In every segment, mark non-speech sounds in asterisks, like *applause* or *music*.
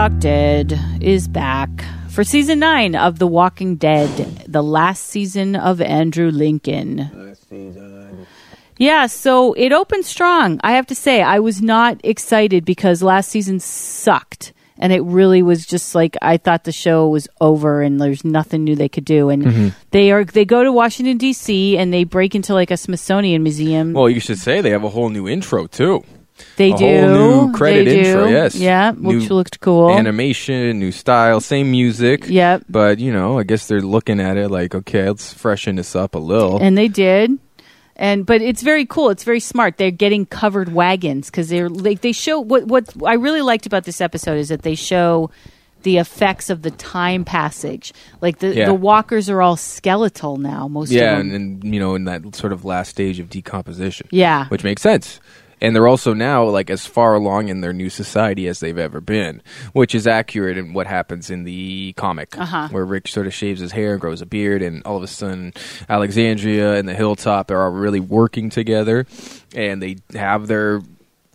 So We Talk Dead is back for season nine of The Walking Dead, the last season of Andrew Lincoln. Yeah, so it opened strong. I have to say, I was not excited because last season sucked. And it really was just like I thought the show was over and there's nothing new they could do. And Mm-hmm. they are they go to Washington D.C. and they break into like a Smithsonian museum. Well, you should say they have a whole new intro too. They a do whole new credit they do. yes. yeah, New which looked cool. Animation, new style, same music. Yep. But you know, I guess they're looking at it like, okay, let's freshen this up a little. and they did and but it's very cool it's very smart they're getting covered wagons because they're like they show what what i really liked about this episode is that they show the effects of the time passage like the Yeah. the walkers are all skeletal now most yeah, of and, them and you know, in that sort of last stage of decomposition. Yeah. which makes sense. And they're also now like as far along in their new society as they've ever been, which is accurate in what happens in the comic, Uh-huh. where Rick sort of shaves his hair, and grows a beard, and all of a sudden Alexandria and the Hilltop are all really working together, and they have their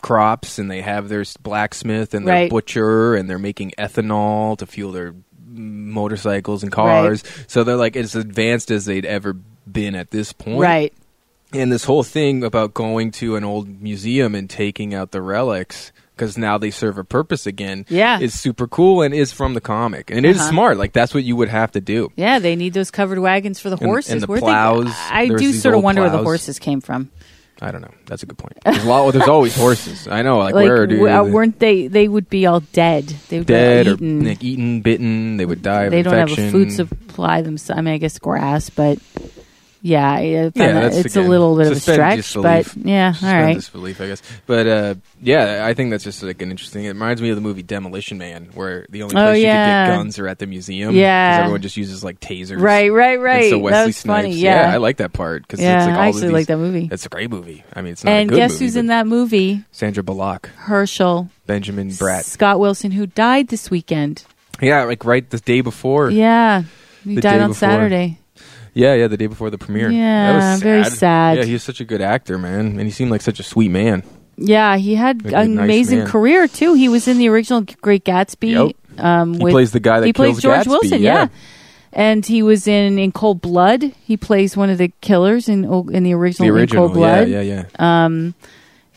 crops and they have their blacksmith and their Right. butcher and they're making ethanol to fuel their motorcycles and cars. So they're like as advanced as they'd ever been at this point. right And this whole thing about going to an old museum and taking out the relics because now they serve a purpose again Yeah. is super cool and is from the comic. And it is Uh-huh. smart. Like that's what you would have to do. yeah they need those covered wagons for the horses and horses the Where'd they- plows. i do sort of wonder where the horses came from I don't know. That's a good point. There's, a lot, there's always horses. I know. Like, like where do w- uh, they- weren't they they would be all dead they would dead be or eaten like, eaten, bitten? They would die they don't have a food supply themselves. I mean, I guess grass, but yeah, Yeah, that's it's again, a little bit of a stretch, disbelief. but yeah, all Suspend right. disbelief, I guess. But uh, yeah, I think that's just like an interesting. It reminds me of the movie Demolition Man, where the only place Oh, you yeah. could get guns are at the museum. Yeah. because everyone just uses like tasers. Right, right, And right. so Wesley that was Snipes, funny. Yeah, I like that part because Yeah, it's like all I actually these- like that movie. It's a great movie. I mean, it's not and a good guess movie, who's in that movie? Sandra Bullock, Herschel Benjamin Bratt. Scott Wilson, who died this weekend. Yeah, like right the day before. Yeah, he died on before. Saturday. Yeah, yeah, the day before the premiere. Yeah, that was very sad. Yeah, he was such a good actor, man, and he seemed like such a sweet man. Yeah, he had Like an nice amazing man. career too. He was in the original Great Gatsby. Um, He with, plays the guy that he plays kills George Gatsby, Wilson. yeah. and he was in in Cold Blood. He plays one of the killers in in the original, The original, in Cold Blood. yeah, yeah, yeah. Um,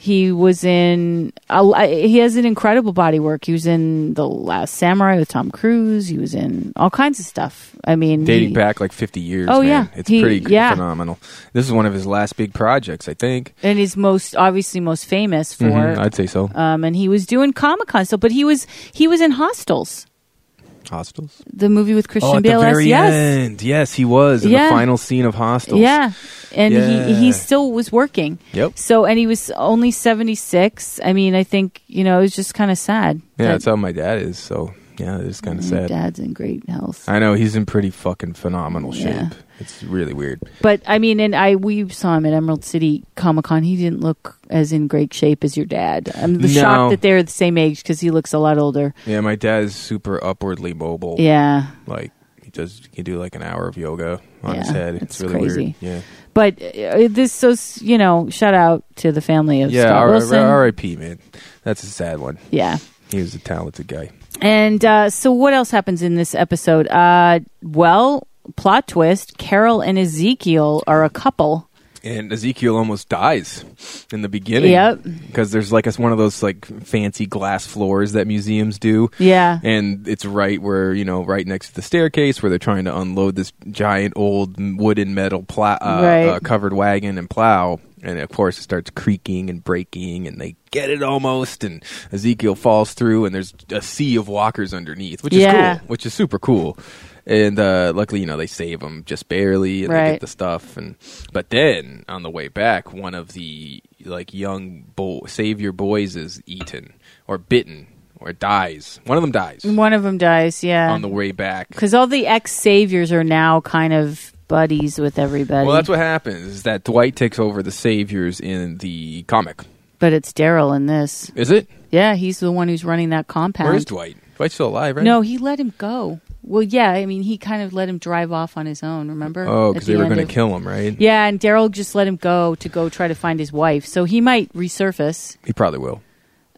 he was in. Uh, he has an incredible body work. He was in the Last Samurai with Tom Cruise. He was in all kinds of stuff. I mean, dating he- back like 50 years. Oh, man. yeah. it's He- pretty yeah. phenomenal. This is one of his last big projects, I think. and he's most obviously most famous for. Mhm, I'd say so. um, and he was doing Comic Con still, but he was he was in Hostiles, Hostiles. the movie with Christian oh, at Bale. the very yes, end. Yes, he was in Yeah. the final scene of Hostiles. yeah, and he he still was working. Yep. So and he was only seventy six. I mean, I think you know it was just kind of sad. Yeah, that that's how my dad is. So yeah, it's kind of sad. Dad's in great health. I know he's in pretty fucking phenomenal shape. Yeah. It's really weird. But I mean, and I we saw him at Emerald City Comic Con. He didn't look as in great shape as your dad. I'm No. shocked that they're the same age because he looks a lot older. Yeah, my dad is super upwardly mobile. Yeah, Like he does, he can do like an hour of yoga on his Yeah, head. it's It's, really crazy. weird. Yeah. but uh, this so s- you know, shout out to the family of Yeah. Scott R- Wilson. R.I.P. Man. That's a sad one. yeah. He was a talented guy. And uh, so, what else happens in this episode? Uh, well, plot twist: Carol and Ezekiel are a couple. And Ezekiel almost dies in the beginning. Yep. Because there's like a, one of those like fancy glass floors that museums do. Yeah. And it's right where, you know, right next to the staircase where they're trying to unload this giant old wooden metal plow, uh, Right. uh, covered wagon and plow. And of course, it starts creaking and breaking, and they get it almost. And Ezekiel falls through, and there's a sea of walkers underneath, which Yeah. is cool, which is super cool. And uh, luckily, you know, they save him just barely, and they get the stuff. And but then on the way back, one of the like young bo- savior boys is eaten or bitten or dies. One of them dies One of them dies. Yeah. on the way back. because all the ex saviors are now kind of buddies with everybody. Well, that's what happens. Is that Dwight takes over the saviors in the comic? but it's Daryl in this. Is it? Yeah, he's the one who's running that compound. Where is Dwight? Dwight's still alive, right? No, he let him go. Well, yeah, I mean, he kind of let him drive off on his own. Remember? Oh, because the they were going to kill him, right? Yeah, and Daryl just let him go to go try to find his wife. So he might resurface. He probably will.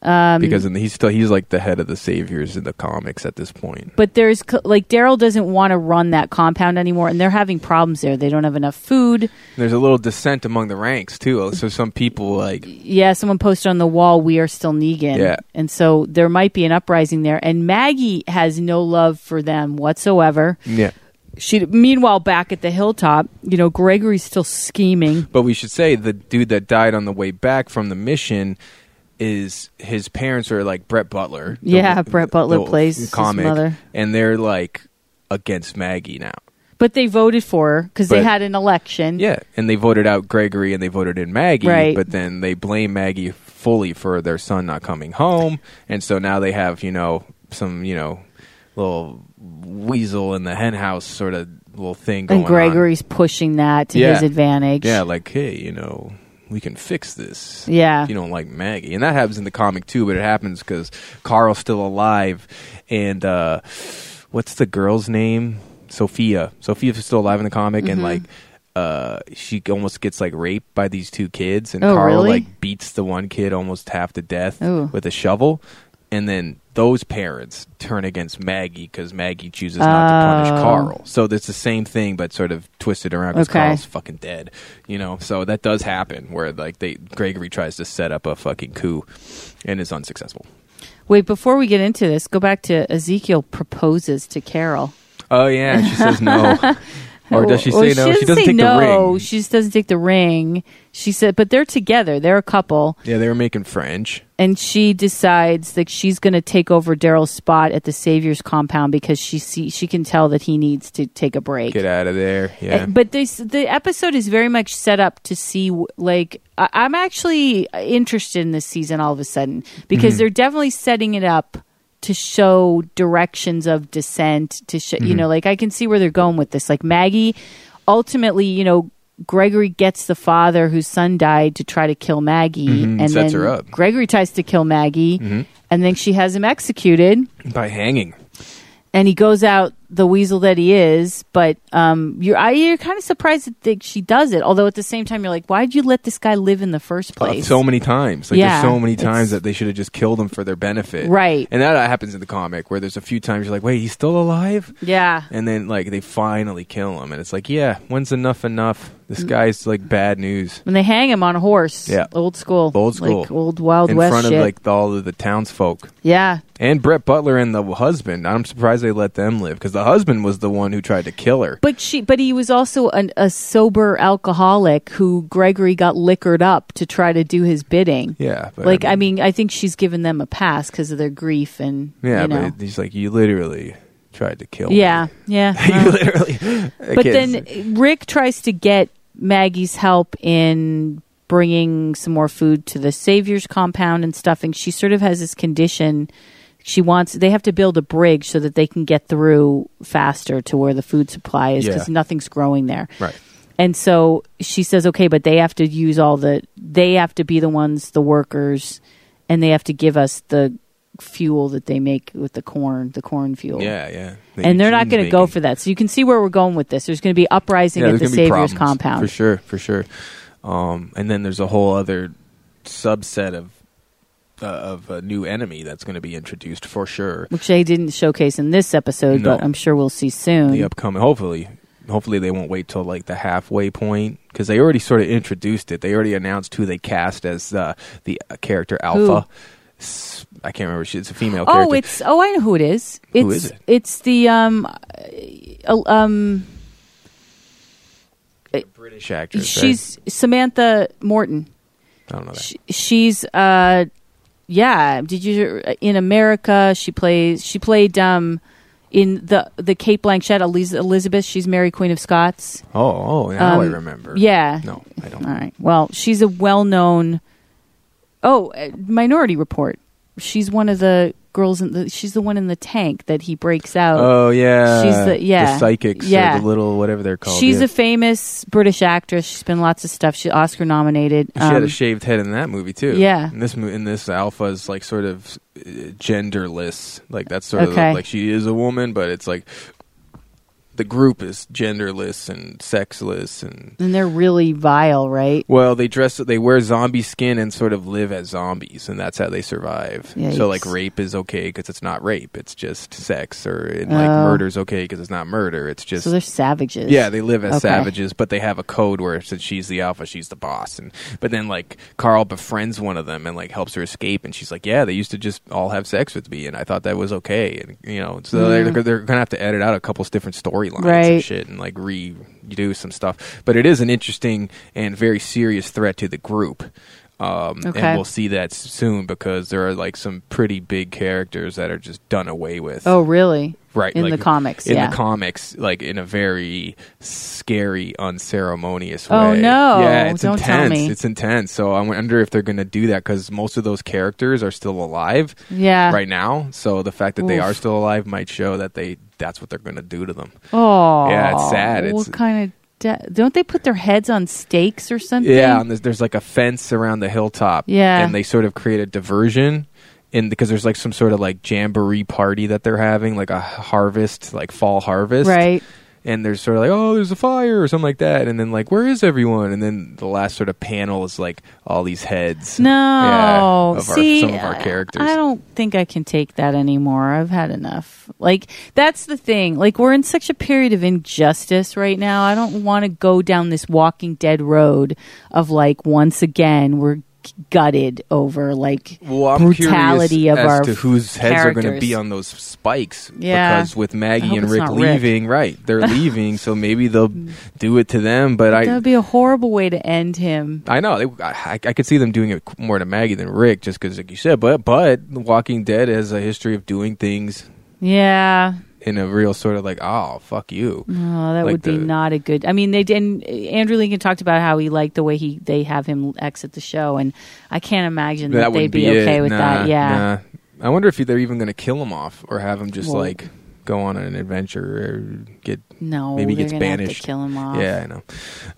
Um, because in the, he's still he's like the head of the saviors in the comics at this point. but there's co- like Daryl doesn't want to run that compound anymore, and they're having problems there. They don't have enough food. There's a little dissent among the ranks too. So some people like Yeah, someone posted on the wall, "We are still Negan," Yeah. and so there might be an uprising there. And Maggie has no love for them whatsoever. yeah. She, meanwhile, back at the hilltop, you know, Gregory's still scheming. But we should say the dude that died on the way back from the mission is his parents are like Brett Butler. the- Yeah, Brett Butler the plays his comic, mother. and they're like against Maggie now. But they voted for her because they But- had an election. Yeah, and they voted out Gregory and they voted in Maggie. Right. But then they blame Maggie fully for their son not coming home, and so now they have you know some you know little weasel in the hen house sort of little thing going and Gregory's pushing that to Yeah. his advantage. Yeah, like hey, you know. We can fix this. Yeah. If you don't like Maggie. And that happens in the comic too, but it happens because Carl's still alive. And uh, what's the girl's name? Sophia. Sophia's still alive in the comic, Mm-hmm. and like uh, she almost gets like raped by these two kids, and Oh, Carl really? like beats the one kid almost half to death Ooh. with a shovel. And then those parents turn against Maggie because Maggie chooses not to punish Oh. Carl. So it's the same thing, but sort of twisted around because Okay. Carl's fucking dead. You know, so that does happen where like they Gregory tries to set up a fucking coup and is unsuccessful. Wait, before we get into this, go back to Ezekiel proposes to Carol. Oh yeah, she says no. *laughs* or does she say no? She doesn't take no. the ring. She just doesn't take the ring. She said, but they're together. They're a couple, Yeah, they were making French. and she decides that she's going to take over Daryl's spot at the Savior's compound because she see she can tell that he needs to take a break. Get out of there. Yeah. But this the episode is very much set up to see like I, I'm actually interested in this season all of a sudden because Mm-hmm. they're definitely setting it up to show directions of descent to show Mm-hmm. you know like I can see where they're going with this like Maggie ultimately you know Gregory gets the father whose son died to try to kill Maggie Mhm, and sets then her up. Mm-hmm. Gregory tries to kill Maggie and then she has him executed By hanging. and he goes out the weasel that he is. But um, you're I, you're kind of surprised that they, she does it. Although at the same time, you're like, why did you let this guy live in the first Uh, place? so many times. Like Yeah, there's so many times that they should have just killed him for their benefit. Right. And that happens in the comic where there's a few times you're like, wait, he's still alive? yeah, And then like they finally kill him and it's like, yeah, when's enough enough? This guy's like bad news. when they hang him on a horse. Yeah. old school, Old school. like old Wild in West in front shit. of like all of the townsfolk. yeah, And Brett Butler and the husband. I'm surprised they let them live because the husband was the one who tried to kill her. but she, but he was also an, a sober alcoholic who Gregory got liquored up to try to do his bidding. yeah, like um, I mean, I think she's given them a pass because of their grief and yeah, you know. but he's like, you literally tried to kill me. yeah, yeah. *laughs* you uh-huh. literally. but then Rick tries to get Maggie's help in bringing some more food to the Savior's compound and stuff. And she sort of has this condition. She wants they have to build a bridge so that they can get through faster to where the food supply is because Yeah. nothing's growing there. right. And so she says, okay, but they have to use all the, they have to be the ones, the workers, and they have to give us the fuel that they make with the corn, the corn fuel. Yeah, yeah. And they're not going to go for that. So you can see where we're going with this. There's going to be uprising Yeah, at the Savior's compound. for sure, for sure. Um, and then there's a whole other subset of uh, of a new enemy that's going to be introduced for sure. Which they didn't showcase in this episode, No. but I'm sure we'll see soon. The upcoming, hopefully, hopefully they won't wait till like the halfway point because they already sort of introduced it. They already announced who they cast as uh, the uh, character Alpha. S- I can't remember. She- It's a female Oh, character. it's oh, I know who it is. It's Who is it? it's the um uh, um British actress. she's Samantha Morton. I don't know that. Sh she's uh yeah, did you in America she plays she played um in the the Cate Blanchett Elizabeth, she's Mary Queen of Scots. oh, oh, now I Um, remember. Yeah. No, I don't. All right. Well, she's a well-known. Oh, uh, Minority Report. She's one of the girls in the. She's the one in the tank that he breaks out. Oh yeah, She's the- yeah. the psychics, Yeah. or the little whatever they're called. she's yeah. a famous British actress. She's been lots of stuff. She's Oscar nominated. She had Um, a shaved head in that movie too. Yeah. In this in this Alpha is like sort of uh, genderless. Like that's sort Okay. of like she is a woman, but it's like the group is genderless and sexless and And they're really vile, right? well, they dress they wear zombie skin and sort of live as zombies, and that's how they survive. Yikes. So like rape is okay because it's not rape; it's just sex, or and, like Oh. murder is okay because it's not murder; it's just So they're savages. yeah, they live as Okay. savages, but they have a code where since she's the alpha, she's the boss. And but then like Carl befriends one of them and like helps her escape, and she's like, "Yeah, they used to just all have sex with me, and I thought that was okay." And you know, so they're, they're gonna have to edit out a couple different storylines and Right. shit, and like redo some stuff. But it is an interesting and very serious threat to the group. Um, Okay. And we'll see that soon because there are like some pretty big characters that are just done away with Oh, really? right in like, the comics, in yeah. the comics like in a very scary unceremonious way. Oh, no. yeah it's Don't tell intense me. it's intense so i wonder if they're going to do that because most of those characters are still alive Yeah. right now so the fact that they are still alive might show that they that's what they're going to do to them Oh. Yeah, it's sad. What It's- kind of. Don't they put their heads on stakes or something? yeah and there's, there's like a fence around the hilltop Yeah. and they sort of create a diversion in because there's like some sort of like jamboree party that they're having like a harvest like fall harvest Right. And there's sort of like, oh, there's a fire or something like that, and then like, where is everyone? And then the last sort of panel is like all these heads, No. yeah, of See, our, some of our characters. I don't think I can take that anymore. I've had enough. Like that's the thing. Like we're in such a period of injustice right now. I don't want to go down this Walking Dead road of like once again we're gutted over like well, I'm brutality curious of as our to whose heads are going to be on those spikes. Yeah. because with Maggie and Rick not Rick. leaving, right? They're *laughs* leaving, so maybe they'll do it to them. But that I, would be a horrible way to end him. I know they, I, I could see them doing it more to Maggie than Rick, just because, like you said. But but Walking Dead has a history of doing things Yeah. In a real sort of like, oh fuck you. Oh, that Like would be the- not a good. I mean, they did. and Andrew Lincoln talked about how he liked the way he they have him exit the show, and I can't imagine that, that they'd be, okay it. with Nah, that. Yeah. nah. I wonder if they're even going to kill him off or have him just Well- like go on an adventure or get. No, Maybe gets gonna banished. kill him off. Yeah, I know.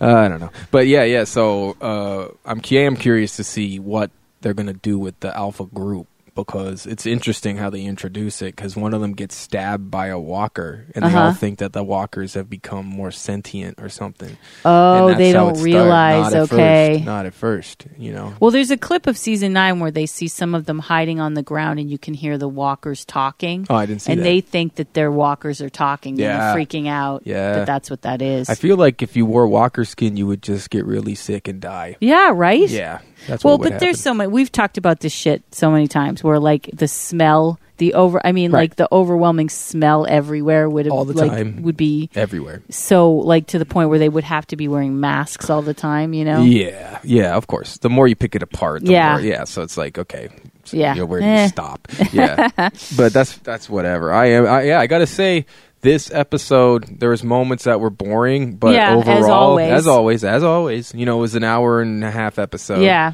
Uh, I don't know, but yeah, yeah. So uh, I'm I am curious to see what they're going to do with the Alpha group because it's interesting how they introduce it because one of them gets stabbed by a walker and they all Uh-huh. think that the walkers have become more sentient or something. Oh, they don't realize. Okay. first. not at first. You know. Well, there's a clip of season nine where they see some of them hiding on the ground, and you can hear the walkers talking. Oh, I didn't see and that. they think that their walkers are talking. Yeah. and they're freaking out. Yeah. that that's what that is. I feel like if you wore walker skin, you would just get really sick and die. yeah, right. Yeah, that's well, but there's happen. so many. We've talked about this shit so many times. Where like the smell, the over. I mean, Right. like the overwhelming smell everywhere would have All the like time. would be everywhere. so like to the point where they would have to be wearing masks all the time. You know. Yeah, yeah, of course. The more you pick it apart, the Yeah. more, yeah. So it's like okay, so, Yeah. you know, where do Eh. you stop? Yeah, *laughs* but that's that's whatever. I am. I, yeah, I gotta say. This episode, there was moments that were boring, but Yeah, as overall, always. as always, as always, you know, it was an hour and a half episode. yeah.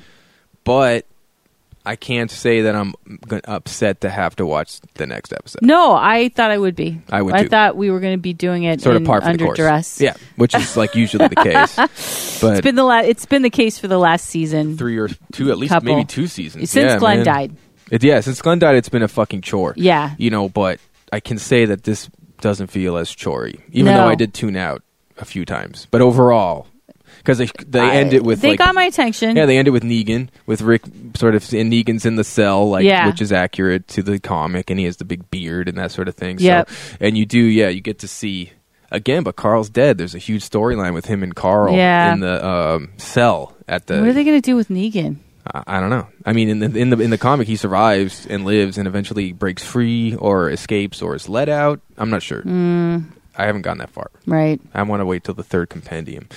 but I can't say that I'm upset to have to watch the next episode. No, I thought I would be. I would I too. thought we were going to be doing it Sort of par for the under course. duress. Yeah, which is like usually the case. *laughs* But It's been the la- it's been the case for the last season three or two, at least Couple. maybe two seasons since Yeah, Glenn man. died. It, yeah, since Glenn died, it's been a fucking chore. Yeah. you know. But I can say that this doesn't feel as chory, even No. though I did tune out a few times. But overall, because they they end it with they like, got my attention. yeah, they end it with Negan, with Rick sort of, and Negan's in the cell, like, Yeah. which is accurate to the comic, and he has the big beard and that sort of thing. Yep. So, and you do, yeah, you get to see again, but Carl's dead. There's a huge storyline with him and Carl Yeah. in the um, cell at the. what are they going to do with Negan? I, I don't know. I mean, in the in the in the comic, he survives and lives, and eventually breaks free, or escapes, or is let out. I'm not sure. Mm. I haven't gotten that far. Right. I want to wait till the third compendium.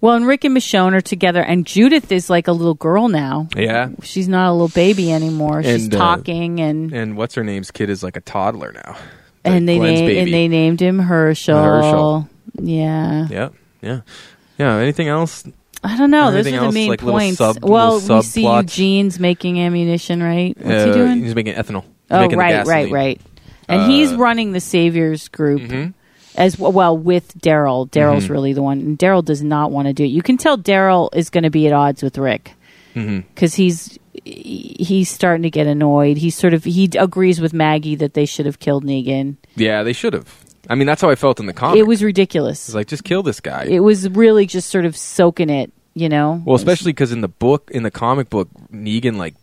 Well, and Rick and Michonne are together, and Judith is like a little girl now. Yeah. She's not a little baby anymore. She's And, uh, talking, and And what's her name's kid is like a toddler now. and they Glenn's na- and they named him Hershel. Hershel. Yeah. Yeah, yeah, yeah. Anything else? I don't know. Those are the else, main like points. sub- well, we see? Eugene's making ammunition, right? What's he Uh, doing? He's making ethanol. He's Oh, making right, right, right. And Uh, he's running the Saviors group Mhm. as well, well with Daryl. Daryl's Mm-hmm. really the one, and Daryl does not want to do it. You can tell Daryl is going to be at odds with Rick because he's he's starting to get annoyed. He sort of he agrees with Maggie that they should have killed Negan. Yeah, they should have. I mean, that's how I felt in the comic. It was ridiculous. It's like just kill this guy. it was really just sort of soaking it, you know. well, especially because in the book, in the comic book, Negan like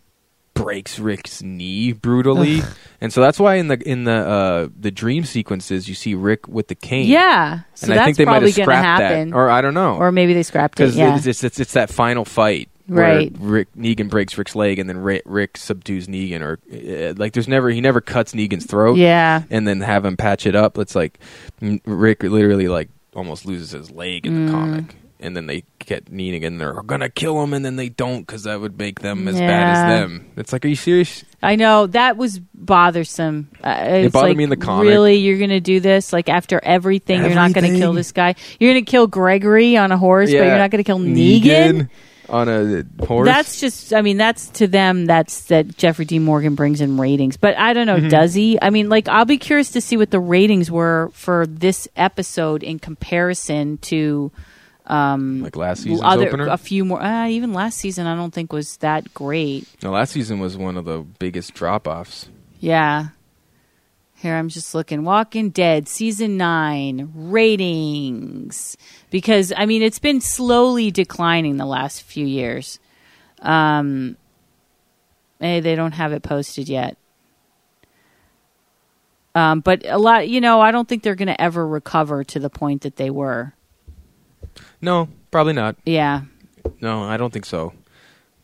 breaks Rick's knee brutally, and so that's why in the in the uh, the dream sequences you see Rick with the cane. yeah, so and that's I think they might probably have scrapped that, or I don't know, or maybe they scrapped it. because Yeah, it's, it's, it's it's that final fight. Right. Rick Negan breaks Rick's leg, and then Rick, Rick subdues Negan, or uh, like there's never he never cuts Negan's throat, yeah, and then have him patch it up. It's like Rick literally like almost loses his leg in Mm. the comic, and then they get Negan, and they're gonna kill him, and then they don't because that would make them as bad as them. It's like, are you serious? I know that was bothersome. Uh, it's bothered like, me in the comic. Really, you're going to do this? Like after everything, you're not going to kill this guy. You're going to kill Gregory on a horse, but you're not going to kill Negan. On a horse. That's just, I mean, that's to them, that's that Jeffrey D. Morgan brings in ratings. But I don't know, Mm-hmm. does he? I mean, like, I'll be curious to see what the ratings were for this episode in comparison to um, like last season's other, opener. a few more. Uh, even last season, I don't think was that great. no, last season was one of the biggest drop offs. Yeah. Here I'm just looking. Walking Dead season 9 ratings because I mean it's been slowly declining the last few years. Um eh, they don't have it posted yet. Um but a lot, you know, I don't think they're going to ever recover to the point that they were. No, probably not. Yeah. No, I don't think so.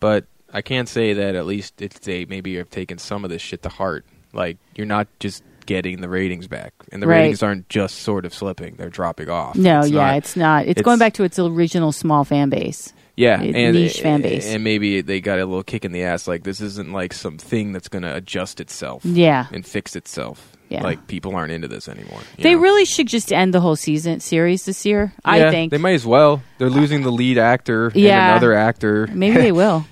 But I can say that at least it's they maybe you've taken some of this shit to heart. Like you're not just getting the ratings back, and the Right. ratings aren't just sort of slipping; they're dropping off. No, It's yeah, not- it's not. It's, it's- going back to its original small fan base. yeah, a and niche fan base. and maybe they got a little kick in the ass. Like this isn't like some thing that's going to adjust itself, Yeah. and fix itself. Yeah. like people aren't into this anymore. They know? really should just end the whole season series this year. Yeah, I think they might as well. They're losing the lead actor Yeah. and another actor. maybe they *laughs* will.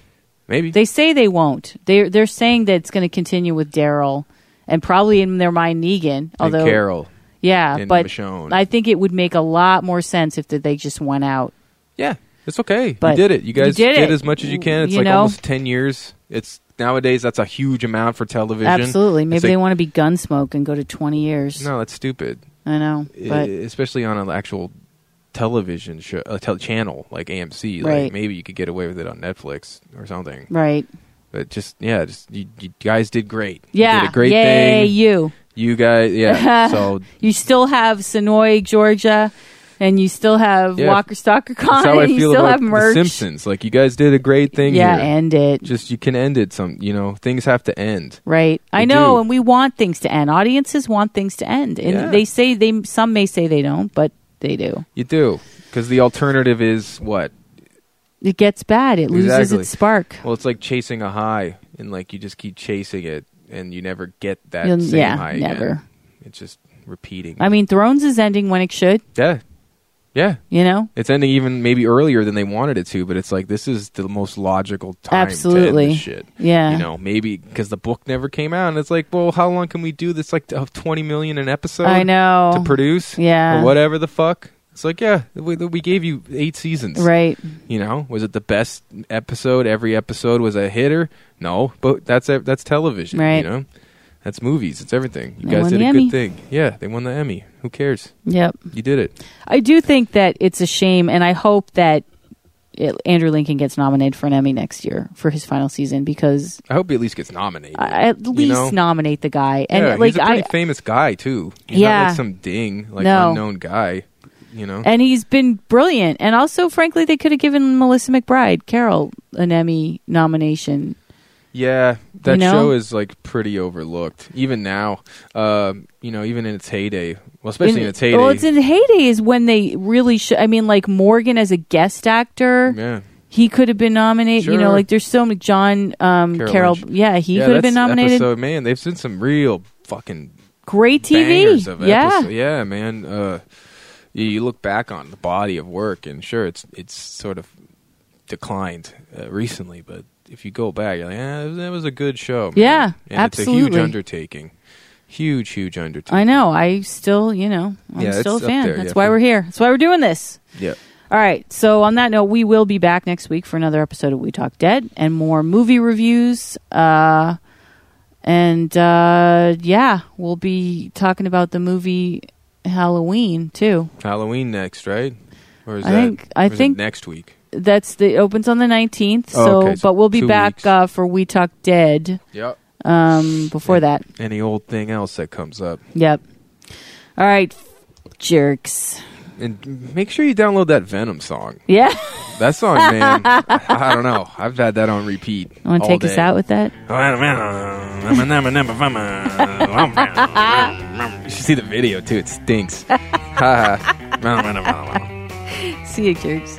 maybe They say they won't. They're they're saying that it's going to continue with Daryl and probably in their mind Negan. Although, and Carol. yeah, and but Michonne. I think it would make a lot more sense if they just went out. Yeah, it's okay. But you did it. You guys you did it. as much as you can. It's You like know? almost ten years. It's nowadays that's a huge amount for television. Absolutely. Maybe they want to be Gunsmoke and go to twenty years. No, that's stupid. I know, but especially on an actual television show, a tel- channel like AMC. Right. Like maybe you could get away with it on Netflix or something. right. But just yeah, just you, you guys did great. Yeah, you did a great Yay, thing. you. You guys, yeah. *laughs* so You still have Senoia, Georgia, and you still have Yeah. Walker Stalker that's Con, how I and you still about have The. Simpsons. Like you guys did a great thing. yeah, here. end it. just you can end it. Some you know things have to end. Right. I know, do. and we want things to end. Audiences want things to end. And Yeah. they say they some may say they don't, but they do. You do because the alternative is what It gets bad. It loses Exactly. its spark. Well, it's like chasing a high, and like you just keep chasing it, and you never get that You'll- same yeah, high again. never. It's just repeating. I mean, Thrones is ending when it should, yeah, yeah. you know? It's ending even maybe earlier than they wanted it to, but it's like this is the most logical time Absolutely. to end this shit. Yeah. You know, maybe because the book never came out, and it's like, well, how long can we do this? Like of twenty million an episode I know. to produce, Yeah. or whatever the fuck. It's like, yeah, we, we gave you eight seasons. Right. You know, was it the best episode? Every episode was a hitter? No, but that's that's television. Right. You know, that's movies. It's everything. You They guys did a Emmy. good thing. Yeah, they won the Emmy. Who cares? Yep. You did it. I do think that it's a shame, and I hope that it, Andrew Lincoln gets nominated for an Emmy next year for his final season because I hope he at least gets nominated. I, at least know? nominate the guy. And yeah, like he's a pretty I, famous guy too. He's Yeah. not like some ding, like No. unknown guy. You know, and he's been brilliant. And also, frankly, they could have given Melissa McBride, Carol, an Emmy nomination. yeah, that know? show is like pretty overlooked even now. Um, you know, even in its heyday. Well, especially in, its heyday. Well, it's in heyday is when they really should. I mean, like Morgan as a guest actor, yeah. he could have been nominated. You know, like there's so many. John um, Carroll Carroll, yeah, he yeah, could have been nominated. Episode, man, they've seen some real fucking Great TV, yeah. episode- yeah, man. Uh, you, look back on the body of work, and sure, it's it's sort of declined uh, recently, but if you go back, you're like, eh, that was a good show. man." Yeah, and It's a absolutely. huge undertaking, huge, huge undertaking. I know. I still, you know, I'm Yeah, still a fan. there, That's yeah, why we're here. That's why we're doing this. Yeah, All right. So on that note, we will be back next week for another episode of We Talk Dead and more movie reviews. Uh, and uh, yeah, we'll be talking about the movie Halloween too. Halloween next, right? Or is I that think- I or is it think- next week. That's the it opens on the nineteenth. Oh, so, okay, so but we'll be back uh, for We Talk Dead. Yep. Um, before that, Any old thing else that comes up, yep. All right, jerks. And make sure you download that Venom song. Yeah, That song, *laughs* man. I don't know. I've had that on repeat. want to all take us out with that? *laughs* you should see the video too. It stinks. *laughs* See you, jerks.